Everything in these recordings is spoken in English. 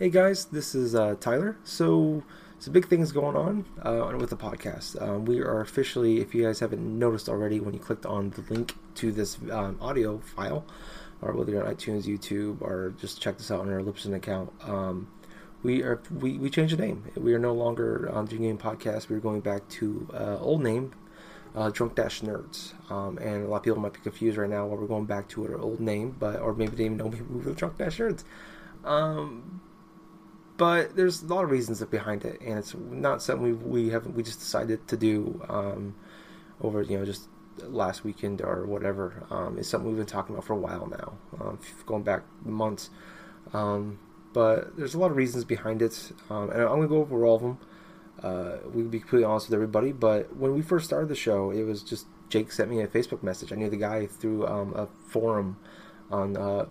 Hey guys, this is uh, Tyler. So, some big things going on uh, with the podcast. Um, we are officially, if you guys haven't noticed already, when you clicked on the link to this um, audio file, or whether you're on iTunes, YouTube, or just check this out on our Libsyn account, um, we are we, we changed the name. We are no longer on the Game Podcast. We're going back to uh, old name, uh, Drunk Dash Nerds. Um, and a lot of people might be confused right now why we're going back to our old name, but or maybe they even know we were Drunk Dash Nerds. But there's a lot of reasons behind it, and it's not something we we haven't we just decided to do um, over you know just last weekend or whatever. Um, it's something we've been talking about for a while now, um, going back months. Um, but there's a lot of reasons behind it, um, and I'm gonna go over all of them. Uh, we can be completely honest with everybody, but when we first started the show, it was just Jake sent me a Facebook message. I knew the guy through um, a forum on uh,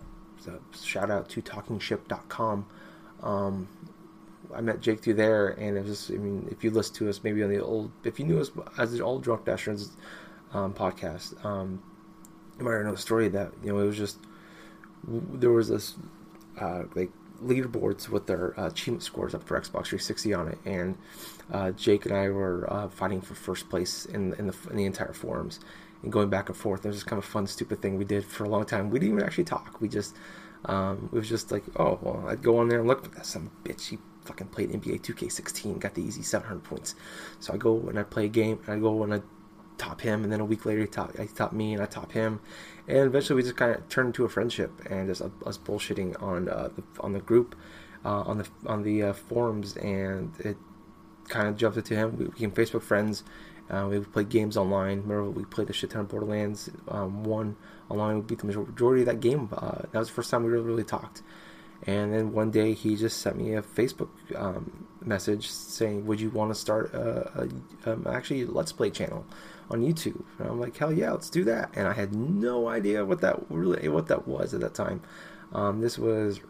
shout out to talkingship.com. Um, I met Jake through there, and it was. I mean, if you listen to us, maybe on the old, if you knew us as the old Drunk Dashers um, podcast, um, you might know the story that you know it was just there was this uh, like leaderboards with their uh, achievement scores up for Xbox 360 on it, and uh, Jake and I were uh, fighting for first place in in the, in the entire forums and going back and forth. It was just kind of a fun, stupid thing we did for a long time. We didn't even actually talk. We just um, it was just like, oh well, I'd go on there and look at that some bitch. He fucking played NBA 2K16, got the easy 700 points. So I go and I play a game, and I go and I top him, and then a week later he top, I top me, and I top him, and eventually we just kind of turned into a friendship and just us bullshitting on uh, the on the group, uh, on the on the uh, forums, and it kind of jumped into him. We became Facebook friends. Uh, we played games online. Remember, we played the shit ton of Borderlands um, one online. We beat the majority of that game. Uh, that was the first time we really, really talked. And then one day he just sent me a Facebook um, message saying, "Would you want to start a, a um, actually Let's Play channel on YouTube?" And I'm like, "Hell yeah, let's do that!" And I had no idea what that really what that was at that time. Um, this was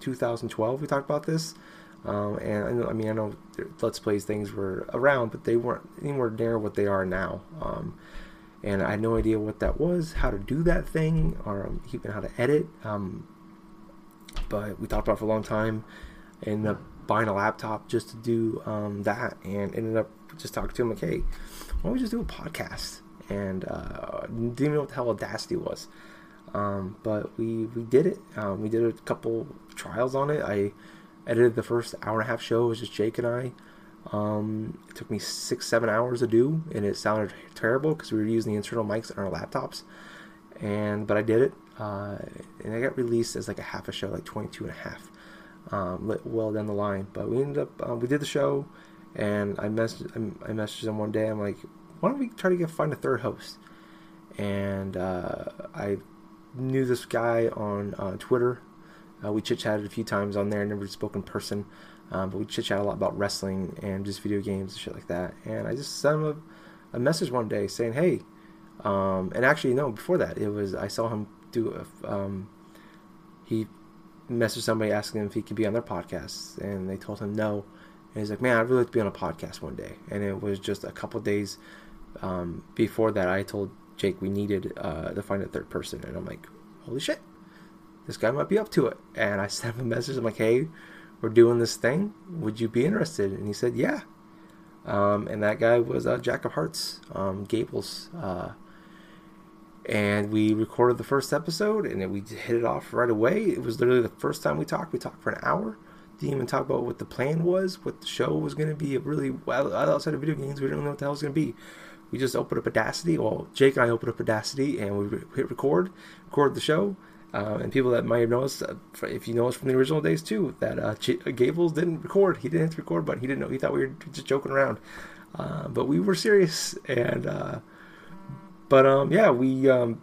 2012. We talked about this, um, and I, mean I know Let's Plays things were around, but they weren't anywhere near what they are now. Um, and I had no idea what that was, how to do that thing, or even how to edit. Um, but we talked about for a long time. Ended up buying a laptop just to do um, that, and ended up just talking to him like, "Hey, why don't we just do a podcast?" And uh, didn't even know what the hell Audacity was. Um, but we we did it. Um, we did a couple trials on it. I edited the first hour and a half show. It was just Jake and I. Um, it took me six seven hours to do, and it sounded terrible because we were using the internal mics on our laptops. And but I did it uh, and I got released as like a half a show, like 22 and a half, um, well down the line. But we ended up, uh, we did the show, and I messaged, I messaged him one day. I'm like, why don't we try to get find a third host? And uh, I knew this guy on uh, Twitter. Uh, we chit chatted a few times on there. Never spoke in person, um, but we chit chat a lot about wrestling and just video games and shit like that. And I just sent him a, a message one day saying, "Hey." Um, and actually, no. Before that, it was I saw him do a, um, he messaged somebody asking him if he could be on their podcast, and they told him no. And he's like, "Man, I'd really like to be on a podcast one day." And it was just a couple days um, before that, I told Jake we needed uh, to find a third person, and I'm like, "Holy shit, this guy might be up to it." And I sent him a message. I'm like, "Hey, we're doing this thing. Would you be interested?" And he said, "Yeah." Um, and that guy was uh, Jack of Hearts, um, Gables. Uh, and we recorded the first episode and we hit it off right away. It was literally the first time we talked. We talked for an hour. Didn't even talk about what the plan was, what the show was going to be. Really, well, outside of video games, we didn't know what the hell was going to be. We just opened up Audacity. Well, Jake and I opened up Audacity and we hit record, recorded the show. Uh, and people that might have noticed, uh, if you know us from the original days too, that uh, Ch- Gables didn't record. He didn't hit the record button. He didn't know. He thought we were just joking around. Uh, but we were serious. And uh, but um, yeah, we um,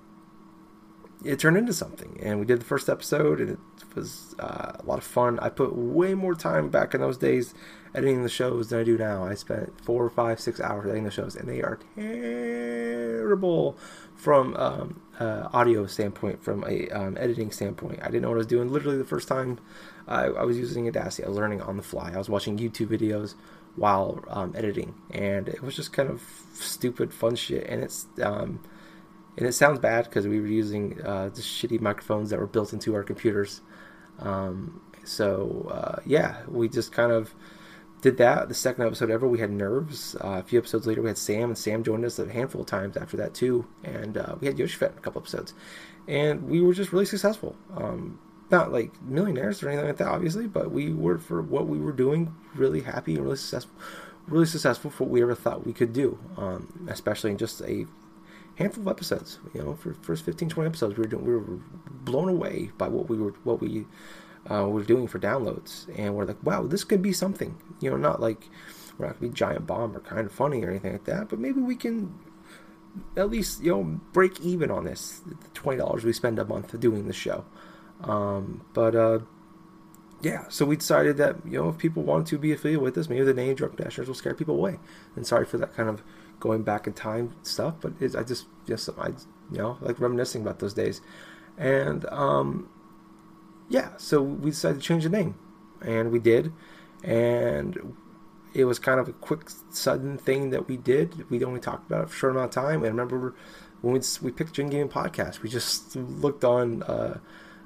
it turned into something, and we did the first episode, and it was uh, a lot of fun. I put way more time back in those days editing the shows than I do now. I spent four, five, six hours editing the shows, and they are terrible from um, uh, audio standpoint, from a um, editing standpoint. I didn't know what I was doing. Literally, the first time I, I was using Audacity, I was learning on the fly. I was watching YouTube videos while um, editing, and it was just kind of stupid, fun shit. And it's um, and it sounds bad because we were using uh, the shitty microphones that were built into our computers. Um, So uh, yeah, we just kind of did that. The second episode ever, we had Nerves. Uh, a few episodes later, we had Sam, and Sam joined us a handful of times after that too. And uh, we had Yoshifet in a couple episodes, and we were just really successful. Um, not like millionaires or anything like that, obviously, but we were for what we were doing really happy and really successful, really successful for what we ever thought we could do. Um, especially in just a handful of episodes. You know, for first 15, 20 episodes, we were doing, we were blown away by what we were what we uh, were doing for downloads, and we're like, wow, this could be something. You know, not like we're not gonna be Giant Bomb or kind of funny or anything like that, but maybe we can at least you know break even on this the twenty dollars we spend a month doing the show. Um, but uh, yeah, so we decided that you know if people want to be affiliated with us, maybe the name Drunk Dashers will scare people away. And sorry for that kind of going back in time stuff, but I just just I you know like reminiscing about those days, and um, yeah, so we decided to change the name, and we did, and it was kind of a quick, sudden thing that we did. We only talked about it for a short amount of time. And I remember when we, we picked Gen Gaming Podcast, we just looked on uh,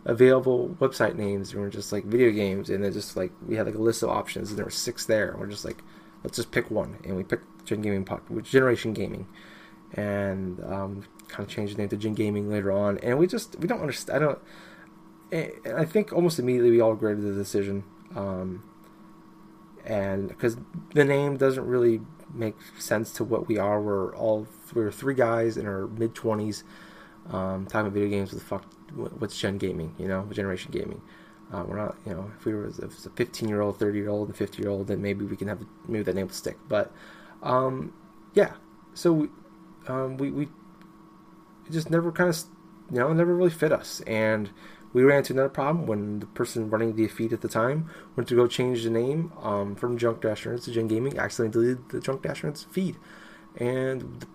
available website names. And we are just like video games, and then just like we had like a list of options, and there were six there. And we're just like, let's just pick one, and we picked Gen Gaming Podcast, Generation Gaming, and um, kind of changed the name to Gen Gaming later on. And we just we don't understand. I don't I think almost immediately we all agreed to the decision, um, and because the name doesn't really make sense to what we are. We're all we're three guys in our mid twenties, um, talking about video games. With fuck, what's Gen Gaming? You know, Generation Gaming. Uh, we're not, you know, if we were if it's a 15 year old, 30 year old, and 50 year old, then maybe we can have maybe that name will stick. But um, yeah, so um, we we just never kind of you know never really fit us and we ran into another problem when the person running the feed at the time went to go change the name um, from Junk Dash Nerds to Gen Gaming, accidentally deleted the Junk Dash Nerds feed, and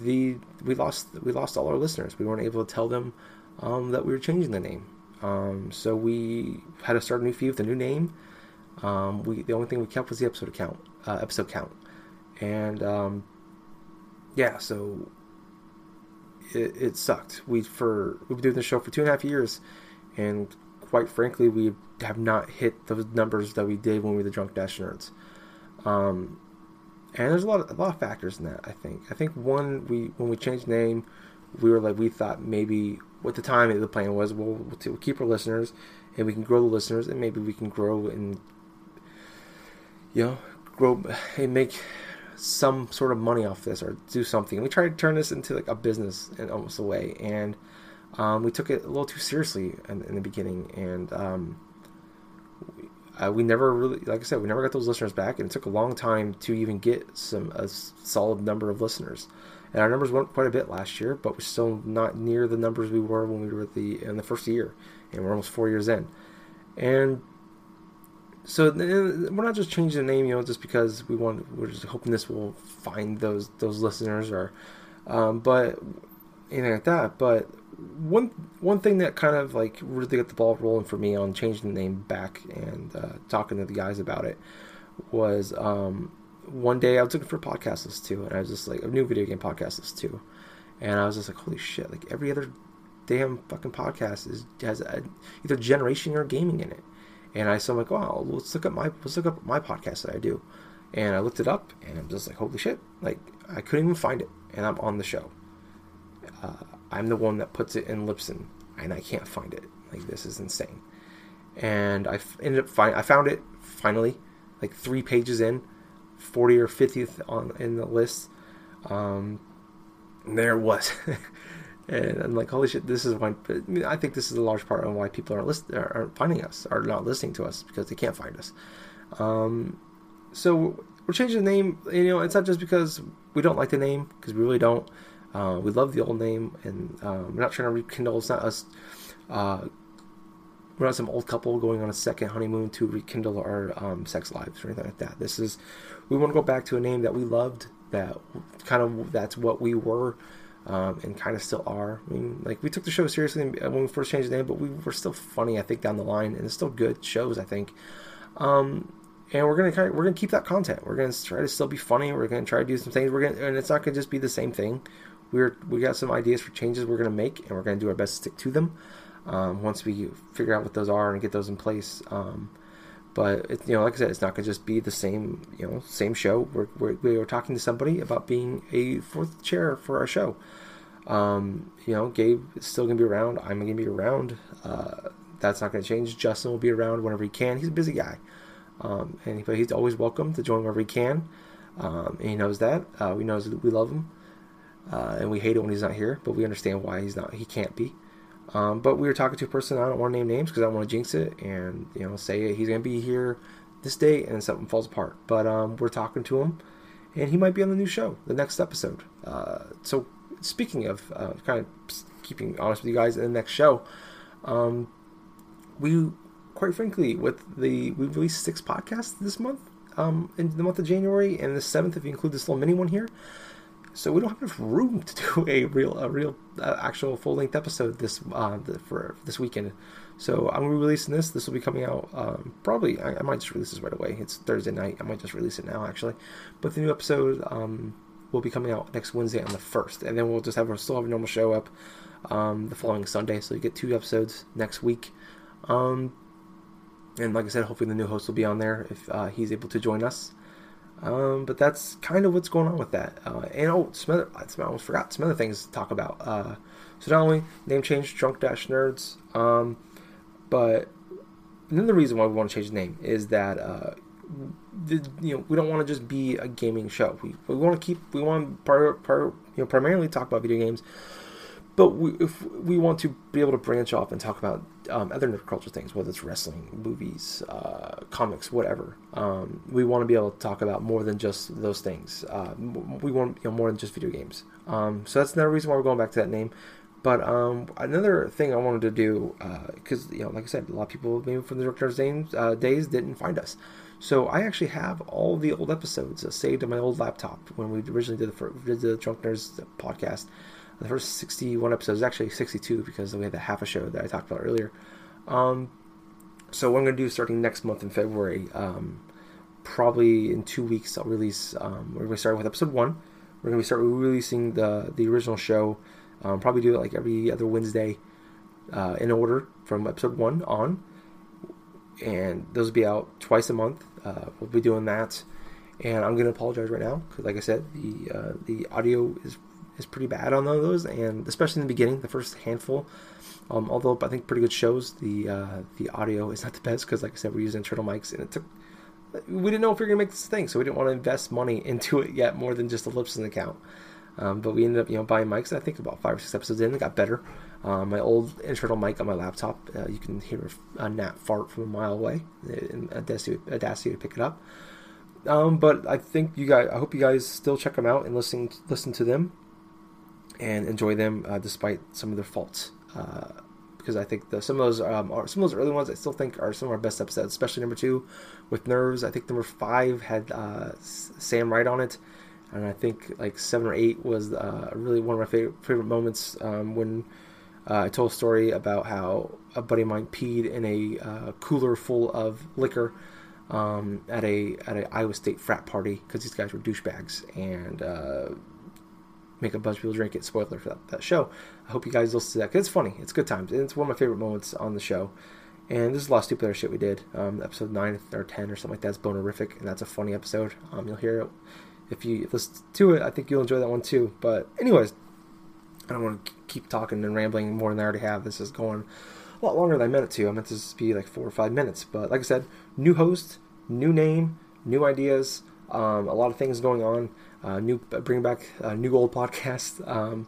the we lost we lost all our listeners. We weren't able to tell them um, that we were changing the name, um, so we had to start a new feed with a new name. Um, we the only thing we kept was the episode count, uh, episode count, and um, yeah, so it, it sucked. We for we've been doing the show for two and a half years and quite frankly, we have not hit those numbers that we did when we were the drunk dash nerds. Um, and there's a lot of a lot of factors in that. I think. I think one we when we changed name, we were like we thought maybe at the time the plan was we'll, we'll keep our listeners and we can grow the listeners and maybe we can grow and you know grow and make some sort of money off this or do something. And we tried to turn this into like a business in almost a way and um, we took it a little too seriously in, in the beginning, and um, we, we, never really, like I said, we never got those listeners back, and it took a long time to even get some a solid number of listeners. And our numbers went quite a bit last year, but we're still not near the numbers we were when we were the in the first year, and we're almost four years in. And so we're not just changing the name, you know, just because we want. We're just hoping this will find those those listeners, or um, but anything like that. But one one thing that kind of like really got the ball rolling for me on changing the name back and uh, talking to the guys about it was um, one day I was looking for a podcast list too, and I was just like a new video game podcast list too, and I was just like, holy shit! Like every other damn fucking podcast is has a, either generation or gaming in it, and I so I'm like, wow, let's look at my let's look up my podcast that I do, and I looked it up, and I'm just like, holy shit! Like I couldn't even find it, and I'm on the show. Uh, I'm the one that puts it in Libsyn, and I can't find it. Like this is insane. And I ended up find I found it finally, like three pages in, forty or fiftieth on in the list. Um, there was. and I'm like, holy shit, this is why. I think this is a large part of why people aren't list, aren't finding us, are not listening to us because they can't find us. Um, so we're changing the name. You know, it's not just because we don't like the name, because we really don't. Uh, we love the old name, and um, we're not trying to rekindle. It's not us. Uh, we're not some old couple going on a second honeymoon to rekindle our um, sex lives or anything like that. This is we want to go back to a name that we loved. That kind of that's what we were. Um, and kind of still are. I mean, like we took the show seriously when we first changed the name, but we were still funny, I think, down the line, and it's still good shows, I think. Um, and we're gonna kind of, we're gonna keep that content. We're gonna try to still be funny. We're gonna try to do some things. We're gonna, and it's not gonna just be the same thing we're we got some ideas for changes we're going to make, and we're going to do our best to stick to them. Um, once we figure out what those are and get those in place, um, But it, you know, like I said, it's not going to just be the same you know same show. We're, we're we were talking to somebody about being a fourth chair for our show. Um, you know, Gabe is still going to be around. I'm going to be around. Uh, that's not going to change. Justin will be around whenever he can. He's a busy guy, um, and but he's always welcome to join whenever he can. Um, he knows that. Uh, we knows we love him, uh, and we hate it when he's not here. But we understand why he's not. He can't be. Um, but we were talking to a person. I don't want to name names because I don't want to jinx it, and you know, say he's going to be here this day, and something falls apart. But um, we're talking to him, and he might be on the new show, the next episode. Uh, so speaking of uh, kind of keeping honest with you guys in the next show, um, we quite frankly with the we released six podcasts this month um, in the month of January and the seventh if you include this little mini one here. So we don't have enough room to do a real a real uh, actual full length episode this uh, the, for this weekend. So I'm gonna be releasing this. This will be coming out um, probably. I, I, might just release this right away. It's Thursday night. I might just release it now actually. But the new episode um, will be coming out next Wednesday on the first, and then we'll just have a still have a normal show up um, the following Sunday. So you get two episodes next week. Um, and like I said, hopefully the new host will be on there if uh, he's able to join us. Um, but that's kind of what's going on with that. Uh, and oh, some other, I almost forgot some other things to talk about. Uh, so not only name change, Drunk Dash Nerds, um, but another reason why we want to change the name is that uh, the, you know we don't want to just be a gaming show. We, we want to keep we want par, you know primarily talk about video games, but we, if we want to be able to branch off and talk about um, other nerd culture things, whether it's wrestling, movies, uh, comics, whatever, um, we want to be able to talk about more than just those things. Uh, we want you know more than just video games. Um, so that's another reason why we're going back to that name. But um, another thing I wanted to do, because uh, you know, like I said, a lot of people maybe from the Director's Days, uh, days didn't find us. So I actually have all the old episodes saved on my old laptop when we originally did the, did the Drunk Nerds podcast the first 61 episodes, actually 62 because we had the half a show that I talked about earlier. Um, so what I'm going to do starting next month in February, um, probably in two weeks, I'll release. Um, we're going to start with episode one. We're going to start releasing the the original show. Um, probably do it like every other Wednesday uh, in order from episode one on, and those will be out twice a month. Uh, we'll be doing that, and I'm going to apologize right now because, like I said, the uh, the audio is is pretty bad on those, and especially in the beginning, the first handful. Um, although I think pretty good shows, the uh, the audio is not the best because, like I said, we're using internal mics, and it took. We didn't know if we were gonna make this thing, so we didn't want to invest money into it yet more than just a Libsyn account. Um, but we ended up, you know, buying mics. I think about five or six episodes in, it got better. Um, my old internal mic on my laptop, uh, you can hear a gnat fart from a mile away. And Audacity, Audacity to pick it up. Um, but I think you guys, I hope you guys still check them out and listen listen to them and enjoy them uh, despite some of their faults. Uh, because I think the, some of those um, are, some of those early ones I still think are some of our best episodes, especially number two with nerves. I think number five had uh, Sam Wright on it, and I think like seven or eight was uh, really one of my favorite favorite moments um, when uh, I told a story about how a buddy of mine peed in a uh, cooler full of liquor. Um, at a at a Iowa State frat party because these guys were douchebags and make a bunch of people drink it. Spoiler for that, that show. I hope you guys listen to that because it's funny. It's good times. It's one of my favorite moments on the show. And this is a lot of stupid shit we did. Um, episode 9 or 10 or something like that is bonerific, and that's a funny episode. Um, you'll hear it. If you listen to it, I think you'll enjoy that one too. But, anyways, I don't want to keep talking and rambling more than I already have. This is going a lot longer than I meant it to. I meant this to be like four or five minutes. But, like I said, new host, new name, new ideas, um, a lot of things going on uh, new bring back a new old podcast. Um,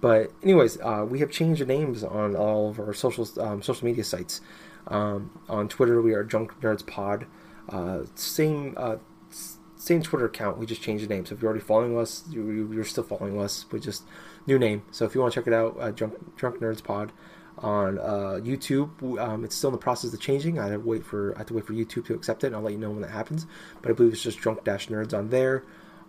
but anyways, uh, we have changed the names on all of our social um, social media sites. Um, on Twitter, we are Junk Nerds Pod. Uh, same uh, same Twitter account. We just changed the name. So if you're already following us, you're still following us. We just new name. So if you want to check it out, uh, Drunk Drunk Nerds Pod on uh, YouTube. Um, it's still in the process of changing. I have to wait for I have to wait for YouTube to accept it, and I'll let you know when that happens. But I believe it's just Drunk Dash Nerds on there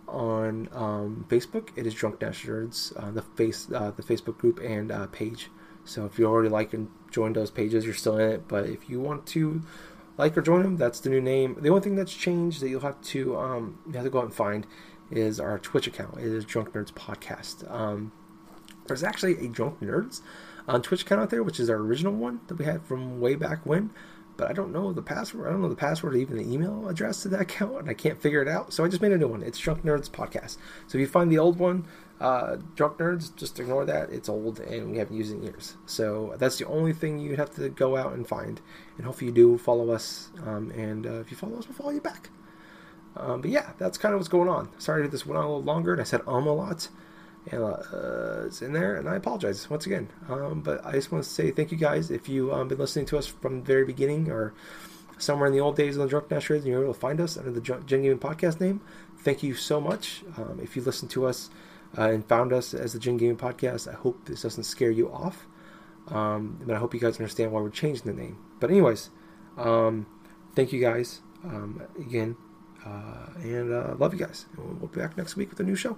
on um, Facebook. It is Drunk Dash Nerds, uh, the face uh, the Facebook group and uh, page. So if you already like and joined those pages, you're still in it. But if you want to like or join them, that's the new name. The only thing that's changed that you'll have to um, you have to go out and find is our Twitch account. It is Drunk Nerds Podcast. Um, there's actually a Drunk Nerds on Twitch account out there, which is our original one that we had from way back when. but I don't know the password. I don't know the password or even the email address to that account, and I can't figure it out. So I just made a new one. It's Drunk Nerds Podcast. So if you find the old one, uh, Drunk Nerds, just ignore that. It's old and we haven't used it in years. So that's the only thing you have to go out and find. And hopefully you do follow us. Um, and uh, if you follow us, we'll follow you back. Um, but yeah, that's kind of what's going on. Sorry this went on a little longer, and I said um a lot. And uh, it's in there, and I apologize once again. Um, but I just want to say thank you guys if you've um, been listening to us from the very beginning or somewhere in the old days of the Drunk Nashers and you're able to find us under the Gen Gaming Podcast name. Thank you so much. Um, if you listened to us uh, and found us as the Gen Gaming Podcast, I hope this doesn't scare you off. Um, but I hope you guys understand why we're changing the name. But anyways, um, thank you guys um, again, uh, and uh, love you guys. And we'll be back next week with a new show.